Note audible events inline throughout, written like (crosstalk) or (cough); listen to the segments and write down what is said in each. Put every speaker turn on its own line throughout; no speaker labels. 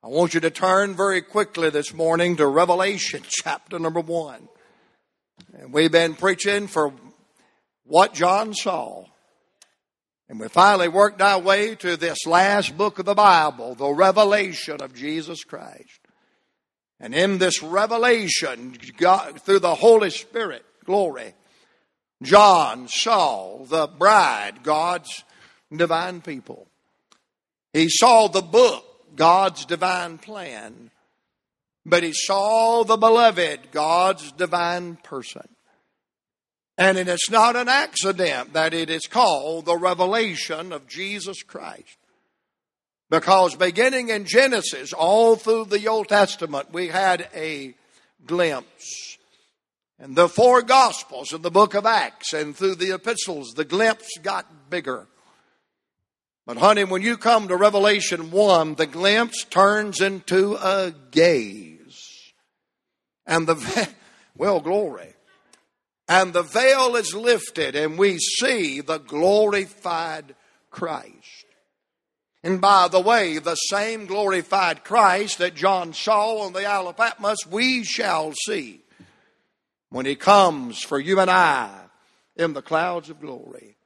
I want you to turn very quickly this morning to Revelation (laughs) chapter number one. And we've been preaching for what John saw. And we finally worked our way to this last book of the Bible, the revelation of Jesus Christ. And in this revelation, God, through the Holy Spirit, glory, John saw the bride, God's divine people. He saw the book, God's divine plan. But he saw the beloved, God's divine person. And it is not an accident that it is called the revelation of Jesus Christ. Because beginning in Genesis, all through the Old Testament, we had a glimpse. And the four Gospels and the book of Acts and through the epistles, the glimpse got bigger. But honey, when you come to Revelation 1, the glimpse turns into a gaze. And the, (laughs) well, glory and the veil is lifted and we see the glorified Christ. And by the way, the same glorified Christ that John saw on the Isle of Patmos, we shall see when he comes for you and I in the clouds of glory.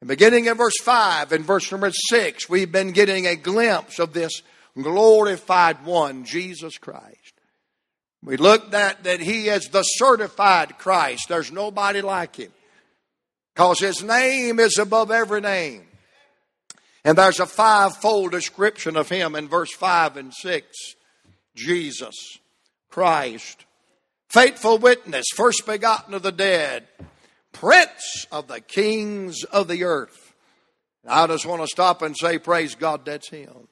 And beginning in verse 5 and verse number 6, we've been getting a glimpse of this glorified one, Jesus Christ. We looked at that he is the certified Christ. There's nobody like him. Because his name is above every name. And there's a fivefold description of him in verse 5 and 6. Jesus, Christ, faithful witness, first begotten of the dead, prince of the kings of the earth. I just want to stop and say, Praise God, that's him.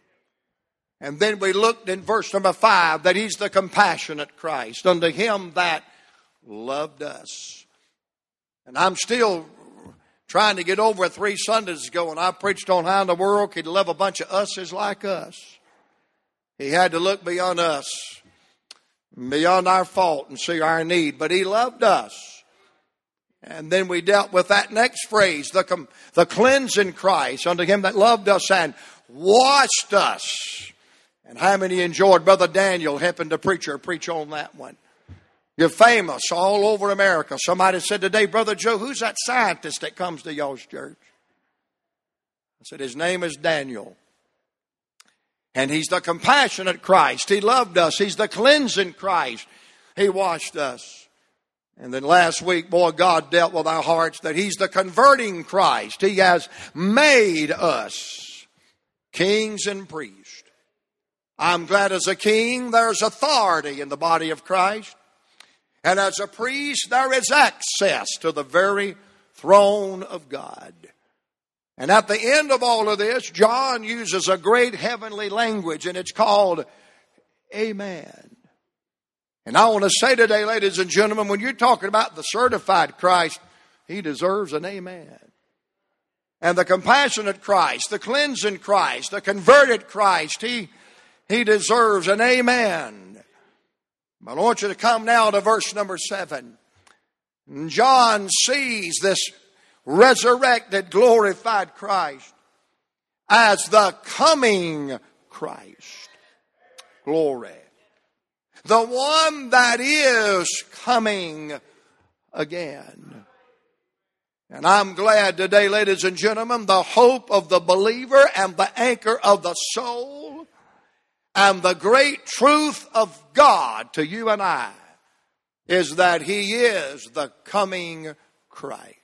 And then we looked in verse number five that he's the compassionate Christ unto him that loved us. And I'm still trying to get over three Sundays ago when I preached on how in the world could love a bunch of us's like us. He had to look beyond us, beyond our fault and see our need, but he loved us. And then we dealt with that next phrase, the, the cleansing Christ unto him that loved us and washed us and how many enjoyed Brother Daniel helping the preacher preach on that one? You're famous all over America. Somebody said today, Brother Joe, who's that scientist that comes to y'all's church? I said, his name is Daniel. And he's the compassionate Christ. He loved us. He's the cleansing Christ. He washed us. And then last week, boy, God dealt with our hearts that He's the converting Christ. He has made us kings and priests. I'm glad as a king there's authority in the body of Christ. And as a priest, there is access to the very throne of God. And at the end of all of this, John uses a great heavenly language, and it's called Amen. And I want to say today, ladies and gentlemen, when you're talking about the certified Christ, he deserves an Amen. And the compassionate Christ, the cleansing Christ, the converted Christ, he he deserves an amen. But I want you to come now to verse number seven. John sees this resurrected, glorified Christ as the coming Christ. Glory. The one that is coming again. And I'm glad today, ladies and gentlemen, the hope of the believer and the anchor of the soul and the great truth of God to you and I is that He is the coming Christ.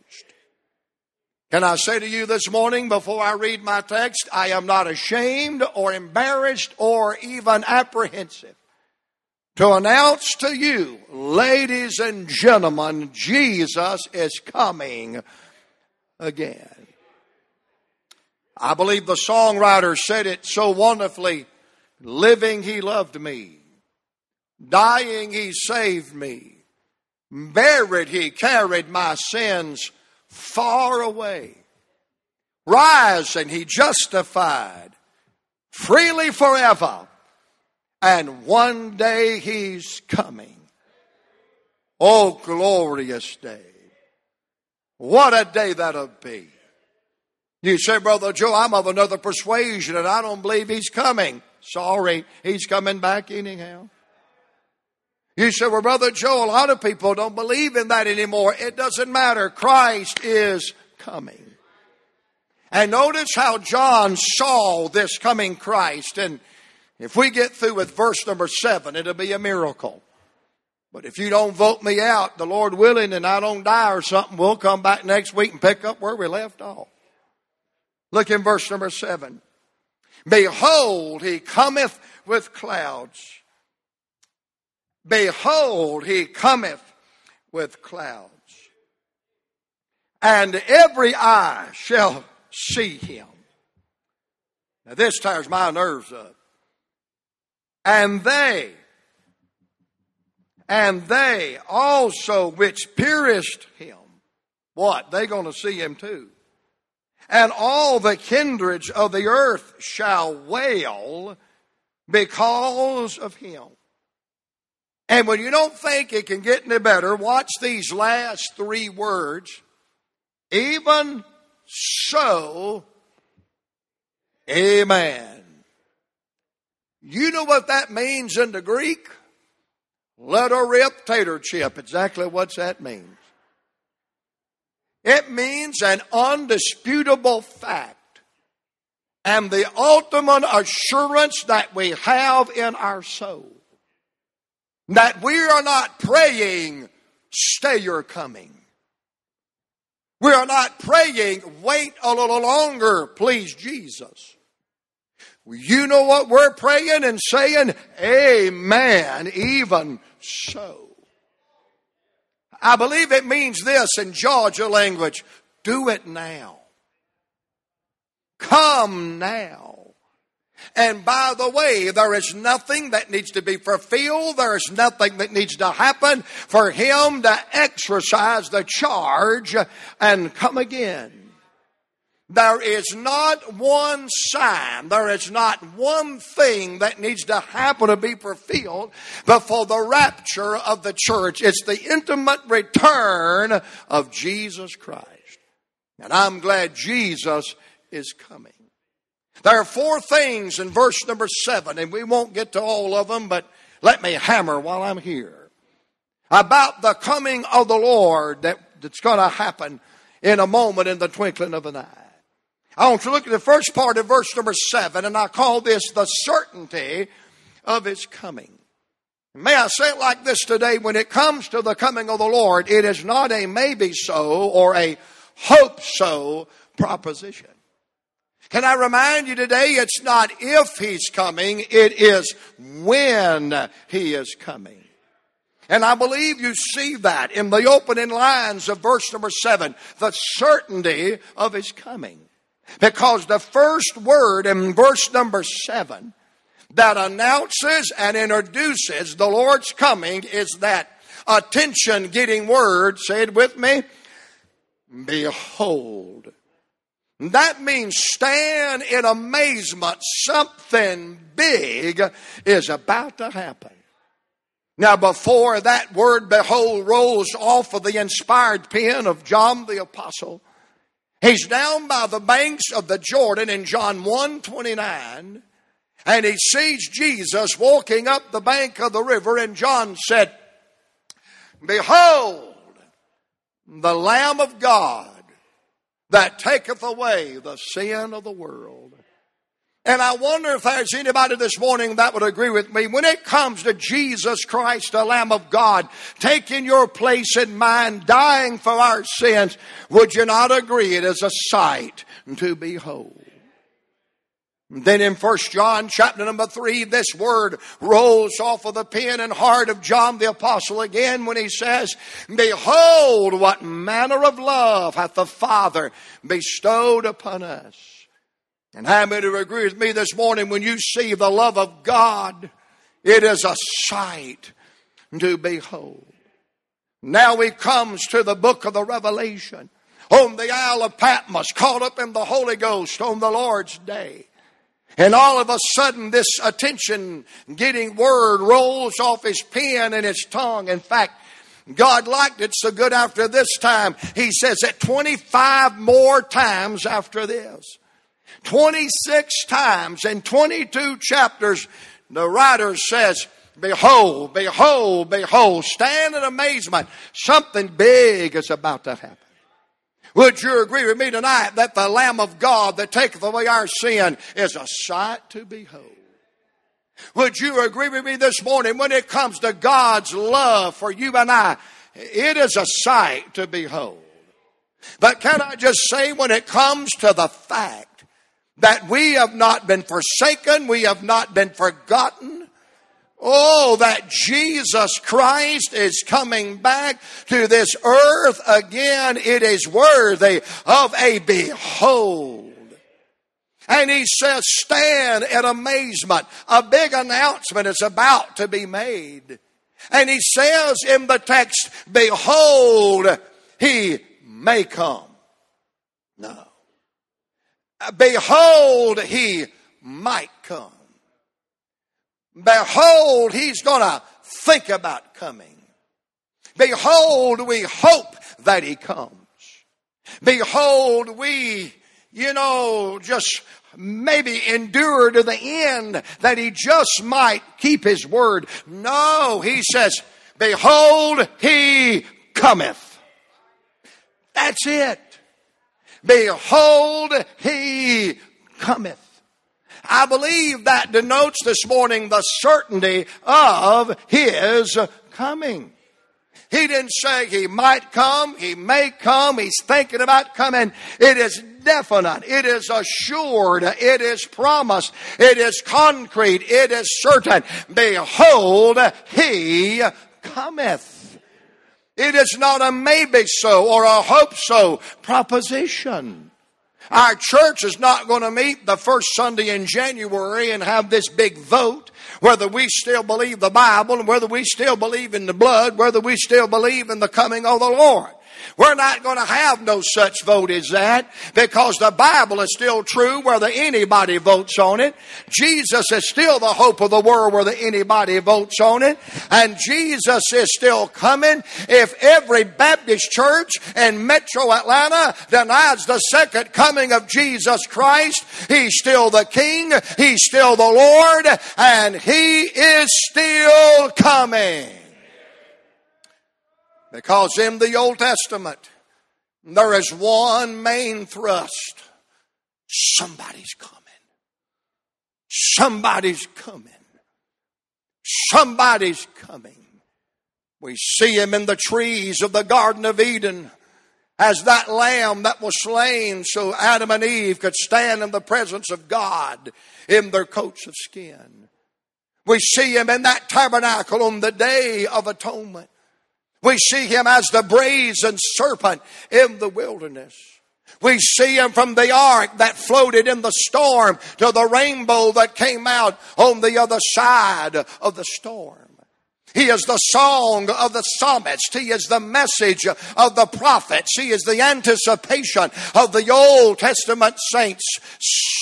Can I say to you this morning before I read my text, I am not ashamed or embarrassed or even apprehensive to announce to you, ladies and gentlemen, Jesus is coming again. I believe the songwriter said it so wonderfully Living, he loved me. Dying, he saved me. Buried, he carried my sins far away. Rising, he justified freely forever. And one day he's coming. Oh, glorious day. What a day that'll be. You say, Brother Joe, I'm of another persuasion and I don't believe he's coming. Sorry, he's coming back anyhow. You say, well, Brother Joe, a lot of people don't believe in that anymore. It doesn't matter. Christ is coming. And notice how John saw this coming Christ. And if we get through with verse number seven, it'll be a miracle. But if you don't vote me out, the Lord willing, and I don't die or something, we'll come back next week and pick up where we left off. Look in verse number seven. Behold, he cometh with clouds. Behold, he cometh with clouds. And every eye shall see him. Now this tires my nerves up. And they, and they also which pierced him, what? They gonna see him too. And all the kindreds of the earth shall wail because of him. And when you don't think it can get any better, watch these last three words. Even so, amen. You know what that means in the Greek? Let a rip tater chip. Exactly what that means. It means an undisputable fact and the ultimate assurance that we have in our soul that we are not praying, stay your coming. We are not praying, wait a little longer, please Jesus. You know what we're praying and saying? Amen, even so. I believe it means this in Georgia language do it now. Come now. And by the way, there is nothing that needs to be fulfilled. There is nothing that needs to happen for him to exercise the charge and come again. There is not one sign, there is not one thing that needs to happen to be fulfilled before the rapture of the church. It's the intimate return of Jesus Christ. And I'm glad Jesus is coming. There are four things in verse number seven, and we won't get to all of them, but let me hammer while I'm here. About the coming of the Lord that, that's going to happen in a moment in the twinkling of an eye. I want to look at the first part of verse number seven, and I call this the certainty of his coming. May I say it like this today when it comes to the coming of the Lord, it is not a maybe so or a hope so proposition. Can I remind you today, it's not if he's coming, it is when he is coming. And I believe you see that in the opening lines of verse number seven, the certainty of his coming. Because the first word in verse number seven that announces and introduces the Lord's coming is that attention getting word, say it with me, behold. That means stand in amazement. Something big is about to happen. Now, before that word behold rolls off of the inspired pen of John the Apostle, he's down by the banks of the Jordan in John 1 29, and he sees Jesus walking up the bank of the river, and John said, Behold, the Lamb of God that taketh away the sin of the world. And I wonder if there's anybody this morning that would agree with me. When it comes to Jesus Christ, the Lamb of God, taking your place in mine, dying for our sins, would you not agree it is a sight to behold? Then in First John chapter number three, this word rolls off of the pen and heart of John the apostle again when he says, Behold what manner of love hath the Father bestowed upon us. And how many agree with me this morning when you see the love of God, it is a sight to behold. Now he comes to the book of the Revelation on the Isle of Patmos, caught up in the Holy Ghost on the Lord's day. And all of a sudden, this attention getting word rolls off his pen and his tongue. In fact, God liked it so good after this time. He says that 25 more times after this. 26 times in 22 chapters, the writer says, Behold, behold, behold, stand in amazement. Something big is about to happen. Would you agree with me tonight that the Lamb of God that taketh away our sin is a sight to behold? Would you agree with me this morning when it comes to God's love for you and I? It is a sight to behold. But can I just say when it comes to the fact that we have not been forsaken, we have not been forgotten, Oh, that Jesus Christ is coming back to this earth again. It is worthy of a behold. And he says, stand in amazement. A big announcement is about to be made. And he says in the text, behold, he may come. No. Behold, he might come. Behold, he's going to think about coming. Behold, we hope that he comes. Behold, we, you know, just maybe endure to the end that he just might keep his word. No, he says, behold, he cometh. That's it. Behold, he cometh. I believe that denotes this morning the certainty of his coming. He didn't say he might come, he may come, he's thinking about coming. It is definite, it is assured, it is promised, it is concrete, it is certain. Behold, he cometh. It is not a maybe so or a hope so proposition. Our church is not going to meet the first Sunday in January and have this big vote whether we still believe the Bible and whether we still believe in the blood, whether we still believe in the coming of the Lord. We're not going to have no such vote as that because the Bible is still true whether anybody votes on it. Jesus is still the hope of the world whether anybody votes on it. And Jesus is still coming. If every Baptist church in metro Atlanta denies the second coming of Jesus Christ, He's still the King, He's still the Lord, and He is still coming. Because in the Old Testament, there is one main thrust. Somebody's coming. Somebody's coming. Somebody's coming. We see him in the trees of the Garden of Eden as that lamb that was slain so Adam and Eve could stand in the presence of God in their coats of skin. We see him in that tabernacle on the day of atonement. We see him as the brazen serpent in the wilderness. We see him from the ark that floated in the storm to the rainbow that came out on the other side of the storm. He is the song of the psalmist. He is the message of the prophets. He is the anticipation of the Old Testament saints.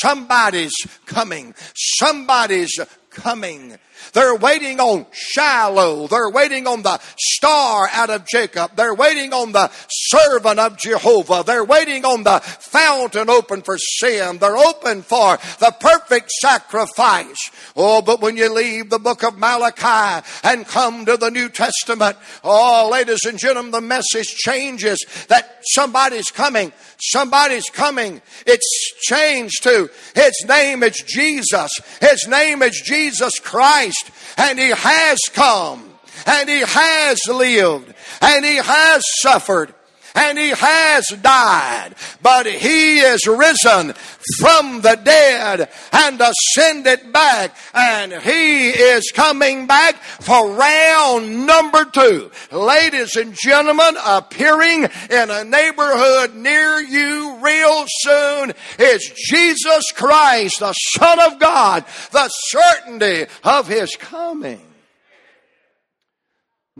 Somebody's coming. Somebody's coming. They're waiting on Shiloh. They're waiting on the star out of Jacob. They're waiting on the servant of Jehovah. They're waiting on the fountain open for sin. They're open for the perfect sacrifice. Oh, but when you leave the book of Malachi and come to the New Testament, oh, ladies and gentlemen, the message changes that somebody's coming. Somebody's coming. It's changed to His name is Jesus. His name is Jesus Christ. And He has come. And He has lived. And He has suffered and he has died, but he is risen from the dead and ascended back, and he is coming back for round number two. Ladies and gentlemen, appearing in a neighborhood near you real soon is Jesus Christ, the Son of God, the certainty of his coming.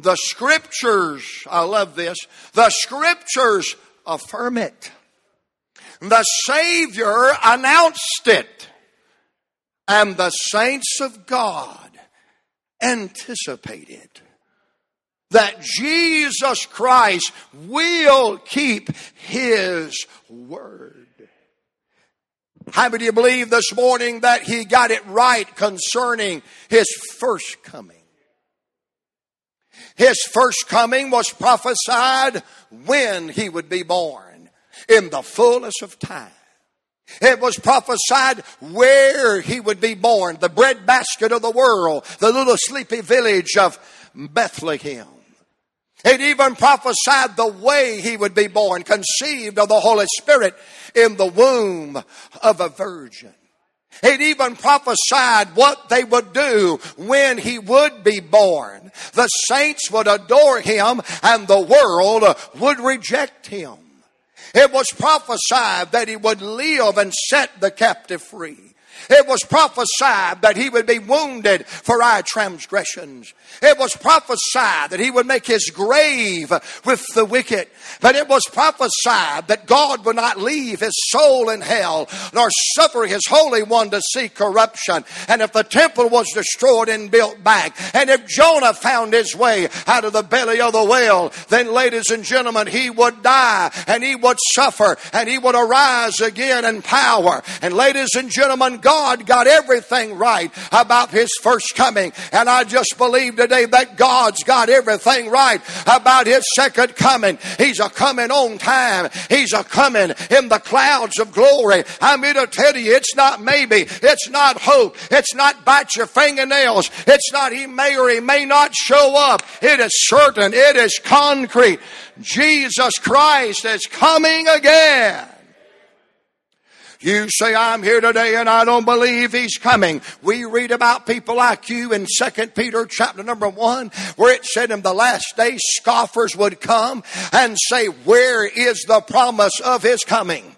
The scriptures, I love this, the scriptures affirm it. The Savior announced it. And the saints of God anticipated that Jesus Christ will keep His word. How many of you believe this morning that he got it right concerning his first coming? His first coming was prophesied when he would be born in the fullness of time. It was prophesied where he would be born, the breadbasket of the world, the little sleepy village of Bethlehem. It even prophesied the way he would be born, conceived of the Holy Spirit in the womb of a virgin. It even prophesied what they would do when he would be born. The saints would adore him and the world would reject him. It was prophesied that he would live and set the captive free. It was prophesied that he would be wounded for our transgressions. It was prophesied that he would make his grave with the wicked. But it was prophesied that God would not leave his soul in hell, nor suffer his Holy One to see corruption. And if the temple was destroyed and built back, and if Jonah found his way out of the belly of the whale, then ladies and gentlemen, he would die and he would suffer and he would arise again in power. And ladies and gentlemen, God got everything right about his first coming. And I just believe today that God's got everything right about his second coming. He's a coming on time. He's a coming in the clouds of glory. I'm here to tell you, it's not maybe. It's not hope. It's not bite your fingernails. It's not he may or he may not show up. It is certain. It is concrete. Jesus Christ is coming again. You say, I'm here today and I don't believe he's coming. We read about people like you in 2 Peter chapter number 1, where it said in the last days scoffers would come and say, Where is the promise of his coming?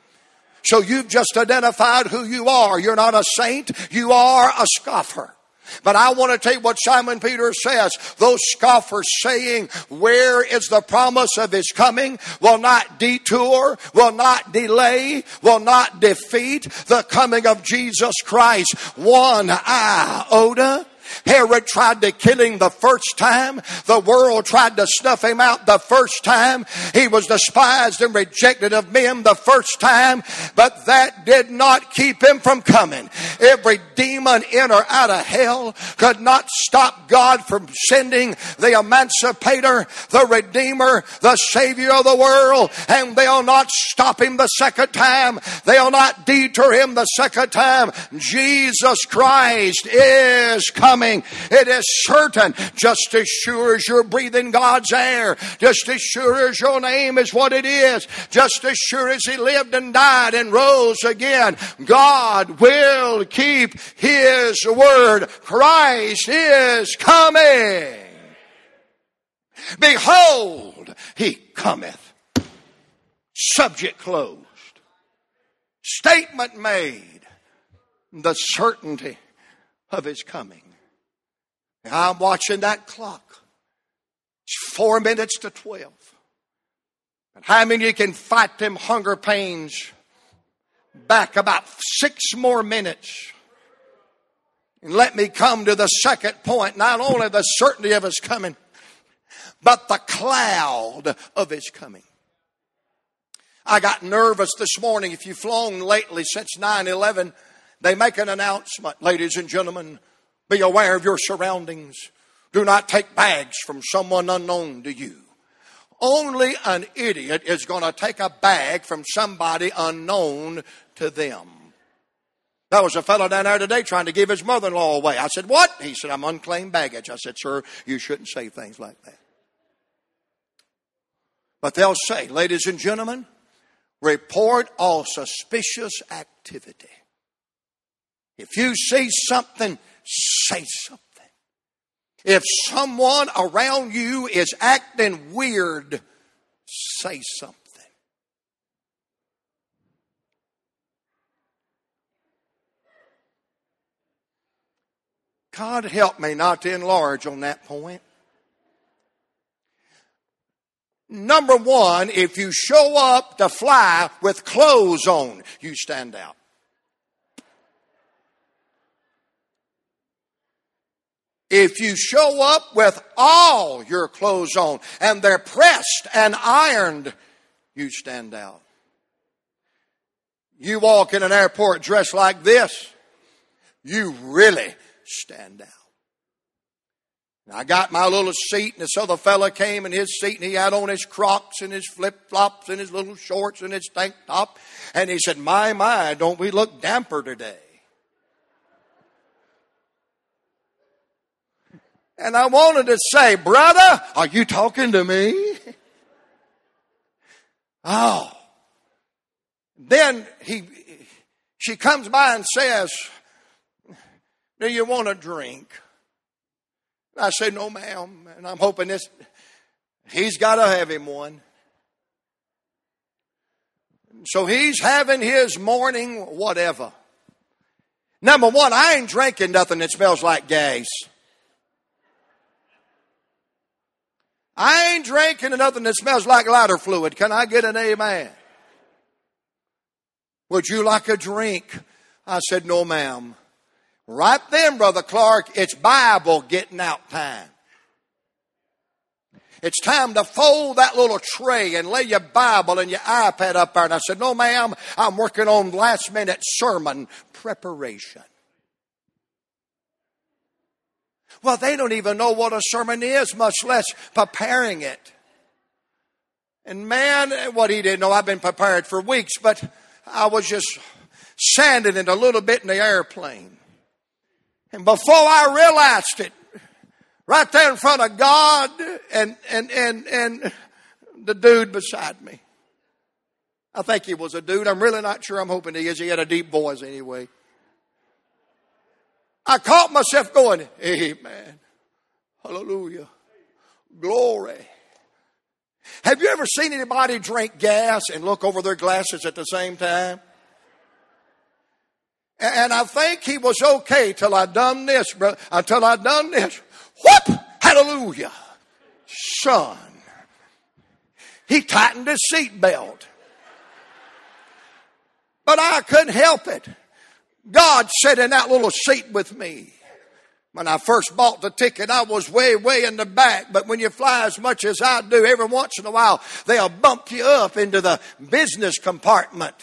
So you've just identified who you are. You're not a saint, you are a scoffer. But I want to take what Simon Peter says. Those scoffers saying, where is the promise of his coming? Will not detour, will not delay, will not defeat the coming of Jesus Christ. One iota Herod tried to kill him the first time. The world tried to snuff him out the first time. He was despised and rejected of men the first time, but that did not keep him from coming. Every demon in or out of hell could not stop God from sending the emancipator, the redeemer, the savior of the world, and they'll not stop him the second time. They'll not deter him the second time. Jesus Christ is coming coming. It is certain, just as sure as you're breathing God's air, just as sure as your name is what it is, just as sure as He lived and died and rose again, God will keep His word. Christ is coming. Behold, He cometh. Subject closed. Statement made. The certainty of His coming. I'm watching that clock. It's four minutes to 12. And how many you can fight them hunger pains back about six more minutes? And let me come to the second point. Not only the certainty of his coming, but the cloud of his coming. I got nervous this morning. If you've flown lately since 9 11, they make an announcement, ladies and gentlemen. Be aware of your surroundings. Do not take bags from someone unknown to you. Only an idiot is going to take a bag from somebody unknown to them. There was a fellow down there today trying to give his mother in law away. I said, What? He said, I'm unclaimed baggage. I said, Sir, you shouldn't say things like that. But they'll say, Ladies and gentlemen, report all suspicious activity. If you see something say something. If someone around you is acting weird, say something. God help me not to enlarge on that point. Number one, if you show up to fly with clothes on, you stand out. If you show up with all your clothes on and they're pressed and ironed, you stand out. You walk in an airport dressed like this, you really stand out. I got my little seat, and this other fella came in his seat, and he had on his Crocs and his flip flops and his little shorts and his tank top. And he said, My, my, don't we look damper today? And I wanted to say, Brother, are you talking to me? (laughs) Oh. Then he, she comes by and says, Do you want a drink? I say, No, ma'am. And I'm hoping this, he's got to have him one. So he's having his morning whatever. Number one, I ain't drinking nothing that smells like gas. I ain't drinking nothing that smells like lighter fluid. Can I get an amen? Would you like a drink? I said, No, ma'am. Right then, Brother Clark, it's Bible getting out time. It's time to fold that little tray and lay your Bible and your iPad up there. And I said, No, ma'am, I'm working on last minute sermon preparation. Well, they don't even know what a sermon is, much less preparing it. And man, what he didn't know, I've been prepared for weeks, but I was just sanding it a little bit in the airplane. And before I realized it, right there in front of God and, and, and, and the dude beside me. I think he was a dude. I'm really not sure. I'm hoping he is. He had a deep voice anyway. I caught myself going, Amen. Hallelujah. Glory. Have you ever seen anybody drink gas and look over their glasses at the same time? And I think he was okay till I done this, brother. Uh, Until I done this. Whoop! Hallelujah. Son. He tightened his seatbelt. But I couldn't help it. God sat in that little seat with me. When I first bought the ticket, I was way, way in the back. But when you fly as much as I do, every once in a while, they'll bump you up into the business compartment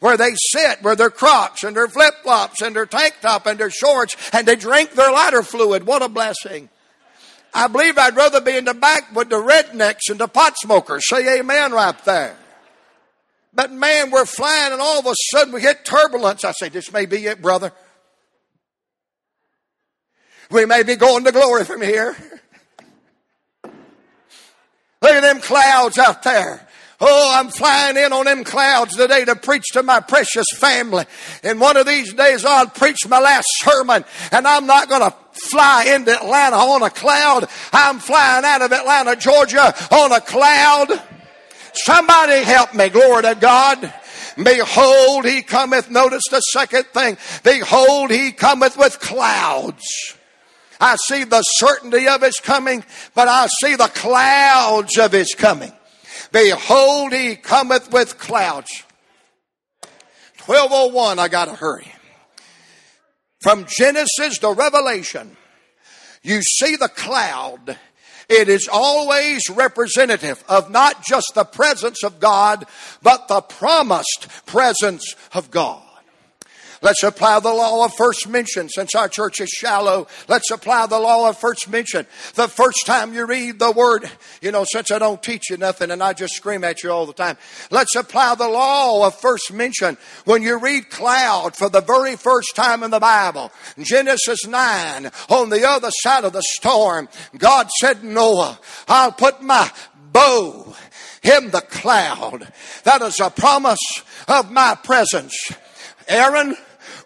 where they sit with their crocs and their flip flops and their tank top and their shorts and they drink their lighter fluid. What a blessing. I believe I'd rather be in the back with the rednecks and the pot smokers. Say amen right there. But man, we're flying and all of a sudden we hit turbulence. I say, this may be it, brother. We may be going to glory from here. (laughs) Look at them clouds out there. Oh, I'm flying in on them clouds today to preach to my precious family. And one of these days I'll preach my last sermon and I'm not going to fly into Atlanta on a cloud. I'm flying out of Atlanta, Georgia on a cloud. Somebody help me. Glory to God. Behold, he cometh. Notice the second thing. Behold, he cometh with clouds. I see the certainty of his coming, but I see the clouds of his coming. Behold, he cometh with clouds. 1201, I gotta hurry. From Genesis to Revelation, you see the cloud. It is always representative of not just the presence of God, but the promised presence of God. Let's apply the law of first mention since our church is shallow. Let's apply the law of first mention. The first time you read the word, you know, since I don't teach you nothing and I just scream at you all the time. Let's apply the law of first mention. When you read cloud for the very first time in the Bible, Genesis 9, on the other side of the storm, God said, Noah, I'll put my bow in the cloud. That is a promise of my presence. Aaron,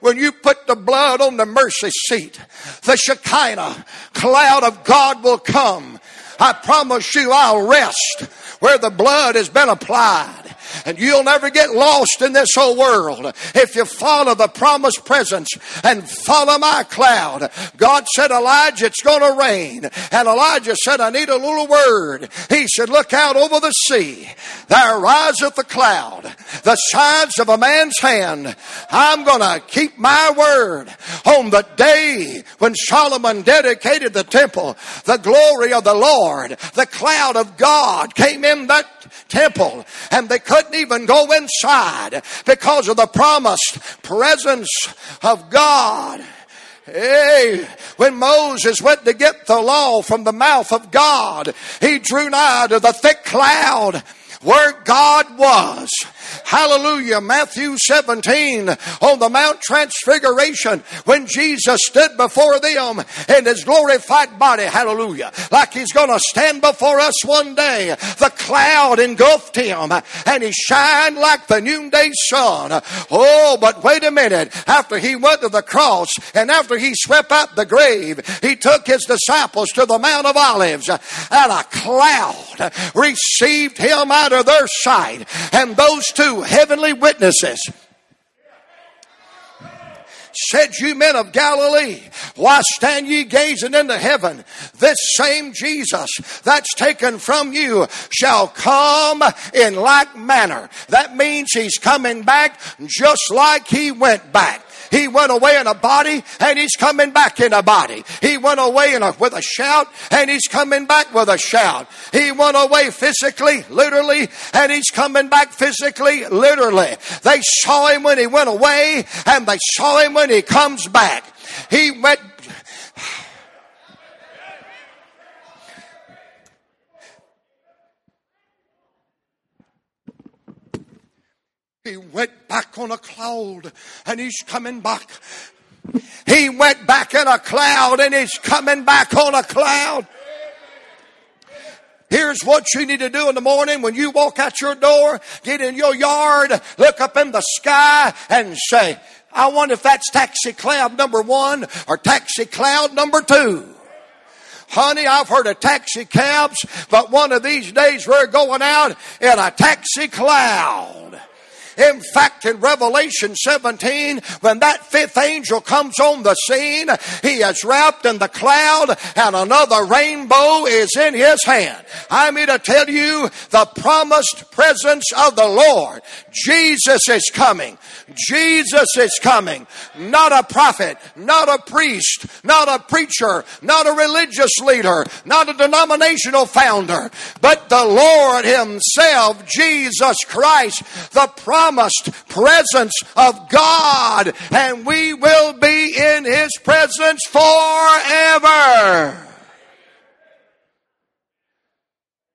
when you put the blood on the mercy seat, the Shekinah cloud of God will come. I promise you I'll rest where the blood has been applied. And you'll never get lost in this whole world if you follow the promised presence and follow my cloud. God said, Elijah, it's going to rain. And Elijah said, I need a little word. He said, look out over the sea. There riseth the cloud, the size of a man's hand. I'm going to keep my word on the day when Solomon dedicated the temple. The glory of the Lord, the cloud of God came in that temple and they couldn't even go inside because of the promised presence of God. Hey, when Moses went to get the law from the mouth of God, he drew nigh to the thick cloud where God was. Hallelujah. Matthew 17 on the Mount Transfiguration when Jesus stood before them in his glorified body. Hallelujah. Like he's going to stand before us one day. The cloud engulfed him and he shined like the noonday sun. Oh, but wait a minute. After he went to the cross and after he swept out the grave, he took his disciples to the Mount of Olives and a cloud received him out of their sight. And those two heavenly witnesses said, You men of Galilee, why stand ye gazing into heaven? This same Jesus that's taken from you shall come in like manner. That means he's coming back just like he went back. He went away in a body and he's coming back in a body. He went away a, with a shout and he's coming back with a shout. He went away physically, literally, and he's coming back physically, literally. They saw him when he went away and they saw him when he comes back. He went He went back on a cloud and he's coming back. He went back in a cloud and he's coming back on a cloud. Here's what you need to do in the morning when you walk out your door, get in your yard, look up in the sky and say, I wonder if that's taxi cloud number one or taxi cloud number two. Honey, I've heard of taxi cabs, but one of these days we're going out in a taxi cloud. In fact, in Revelation 17, when that fifth angel comes on the scene, he is wrapped in the cloud and another rainbow is in his hand. I mean to tell you the promised presence of the Lord. Jesus is coming. Jesus is coming. Not a prophet, not a priest, not a preacher, not a religious leader, not a denominational founder, but the Lord Himself, Jesus Christ, the promised presence of God, and we will be in His presence forever.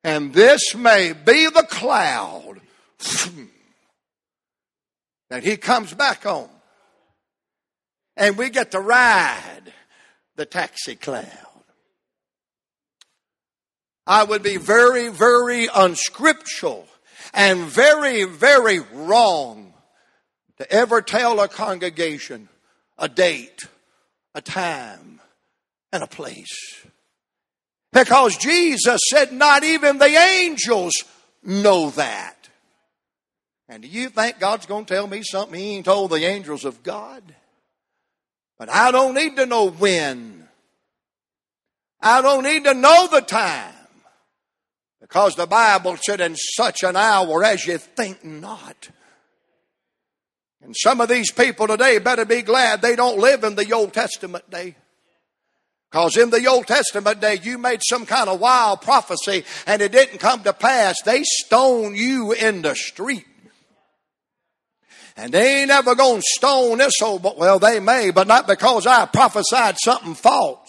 And this may be the cloud (sniffs) that he comes back on. And we get to ride the taxi cloud. I would be very, very unscriptural and very, very wrong to ever tell a congregation a date, a time, and a place. Because Jesus said, not even the angels know that. And do you think God's going to tell me something He ain't told the angels of God? But I don't need to know when. I don't need to know the time. Because the Bible said, in such an hour as you think not. And some of these people today better be glad they don't live in the Old Testament day. Because in the Old Testament day, you made some kind of wild prophecy and it didn't come to pass. They stone you in the street. And they ain't ever gonna stone this old, well, they may, but not because I prophesied something false.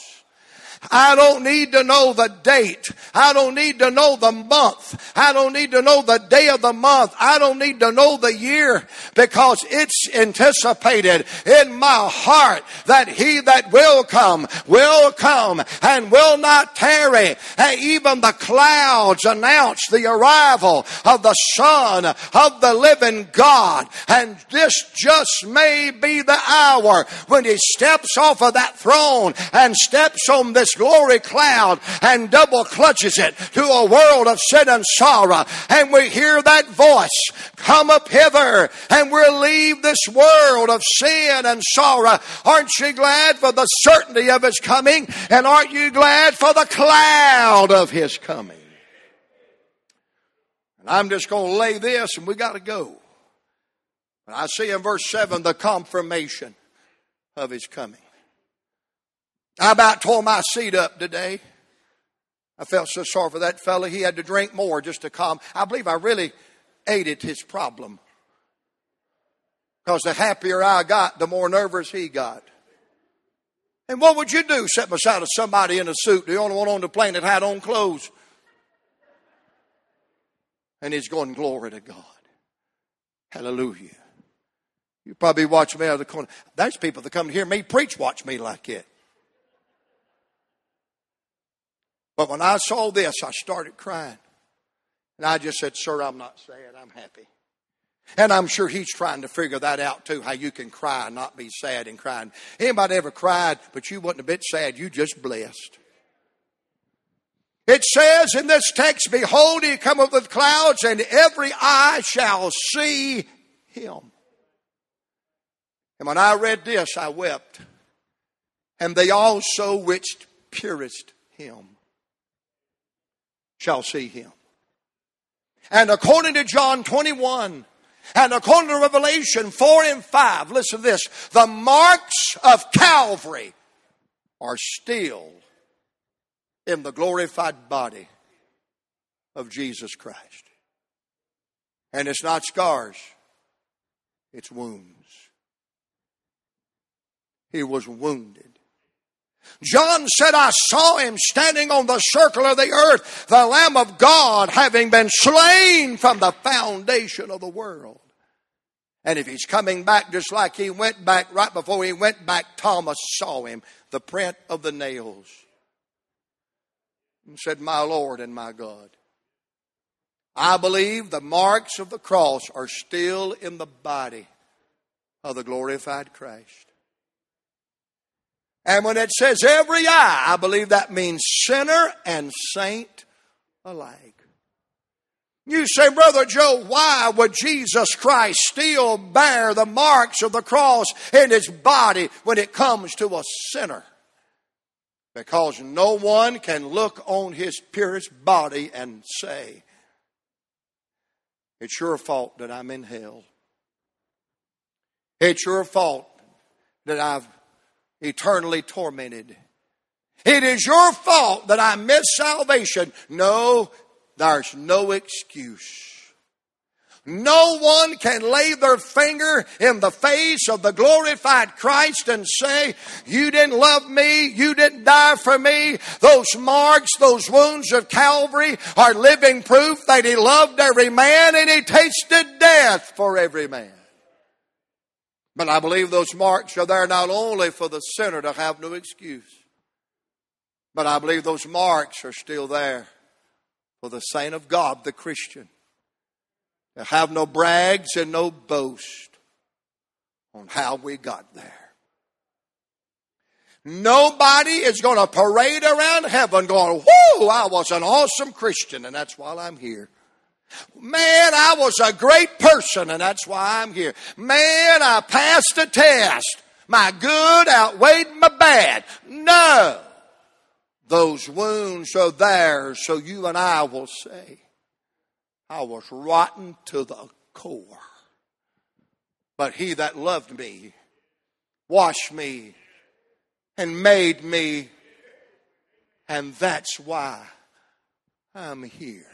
I don't need to know the date. I don't need to know the month. I don't need to know the day of the month. I don't need to know the year because it's anticipated in my heart that he that will come will come and will not tarry. And even the clouds announce the arrival of the Son of the living God. And this just may be the hour when he steps off of that throne and steps on this glory cloud and double clutches it to a world of sin and sorrow. And we hear that voice, come up hither and we'll leave this world of sin and sorrow. Aren't you glad for the certainty of his coming? And aren't you glad for the cloud of his coming? And I'm just going to lay this and we got to go. And I see in verse 7 the confirmation of his coming. I about tore my seat up today. I felt so sorry for that fellow. He had to drink more just to calm. I believe I really aided his problem. Because the happier I got, the more nervous he got. And what would you do? Sit beside of somebody in a suit, the only one on the plane that had on clothes. And he's going, Glory to God. Hallelujah. You probably watch me out of the corner. There's people that come to hear me preach, watch me like it. But when I saw this, I started crying. And I just said, Sir, I'm not sad. I'm happy. And I'm sure he's trying to figure that out too, how you can cry and not be sad and crying. Anybody ever cried, but you wasn't a bit sad, you just blessed. It says in this text, Behold, he cometh with clouds, and every eye shall see him. And when I read this, I wept. And they also which pierced him shall see him. And according to John 21, and according to Revelation 4 and 5, listen to this the marks of Calvary are still in the glorified body of Jesus Christ. And it's not scars, it's wounds. He was wounded. John said, I saw him standing on the circle of the earth, the Lamb of God, having been slain from the foundation of the world. And if he's coming back just like he went back right before he went back, Thomas saw him, the print of the nails, and said, My Lord and my God. I believe the marks of the cross are still in the body of the glorified Christ. And when it says every eye, I believe that means sinner and saint alike. You say, Brother Joe, why would Jesus Christ still bear the marks of the cross in his body when it comes to a sinner? Because no one can look on his purest body and say, It's your fault that I'm in hell. It's your fault that I've eternally tormented. It is your fault that I missed salvation. No, there's no excuse. No one can lay their finger in the face of the glorified Christ and say, You didn't love me, you didn't die for me. Those marks, those wounds of Calvary are living proof that He loved every man and He tasted death for every man. But I believe those marks are there not only for the sinner to have no excuse, but I believe those marks are still there for the saint of God, the Christian, to have no brags and no boast on how we got there. Nobody is going to parade around heaven going, whoo, I was an awesome Christian and that's why I'm here. Man, I was a great person and that's why I'm here. Man, I passed the test. My good outweighed my bad. No. Those wounds are there so you and I will say, I was rotten to the core. But he that loved me, washed me, and made me, and that's why I'm here.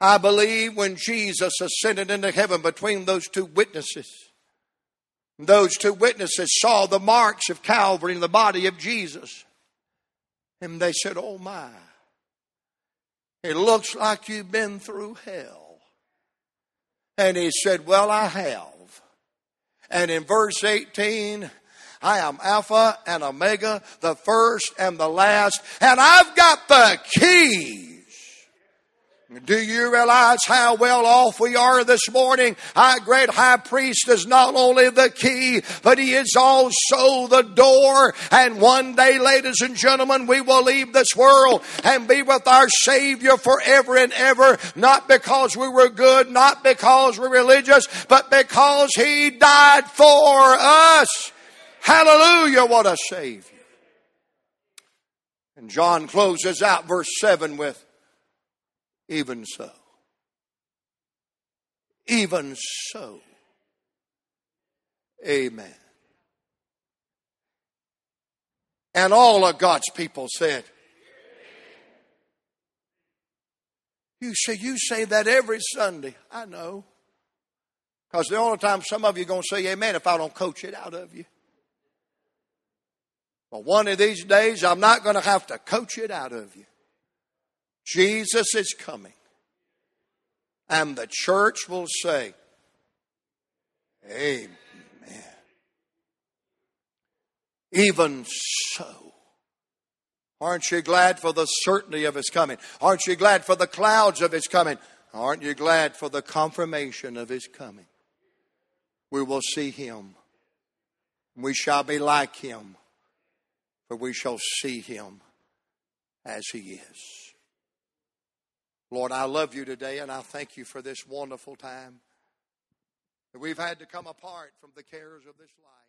I believe when Jesus ascended into heaven between those two witnesses, those two witnesses saw the marks of Calvary in the body of Jesus. And they said, Oh my, it looks like you've been through hell. And he said, Well, I have. And in verse 18, I am Alpha and Omega, the first and the last, and I've got the key do you realize how well off we are this morning? Our great high priest is not only the key, but he is also the door. And one day, ladies and gentlemen, we will leave this world and be with our Savior forever and ever, not because we were good, not because we're religious, but because he died for us. Hallelujah, what a Savior. And John closes out verse 7 with, even so. Even so. Amen. And all of God's people said, You say, you say that every Sunday. I know. Because the only time some of you are going to say amen if I don't coach it out of you. But one of these days, I'm not going to have to coach it out of you. Jesus is coming. And the church will say, Amen. Even so. Aren't you glad for the certainty of his coming? Aren't you glad for the clouds of his coming? Aren't you glad for the confirmation of his coming? We will see him. We shall be like him, for we shall see him as he is. Lord, I love you today, and I thank you for this wonderful time that we've had to come apart from the cares of this life.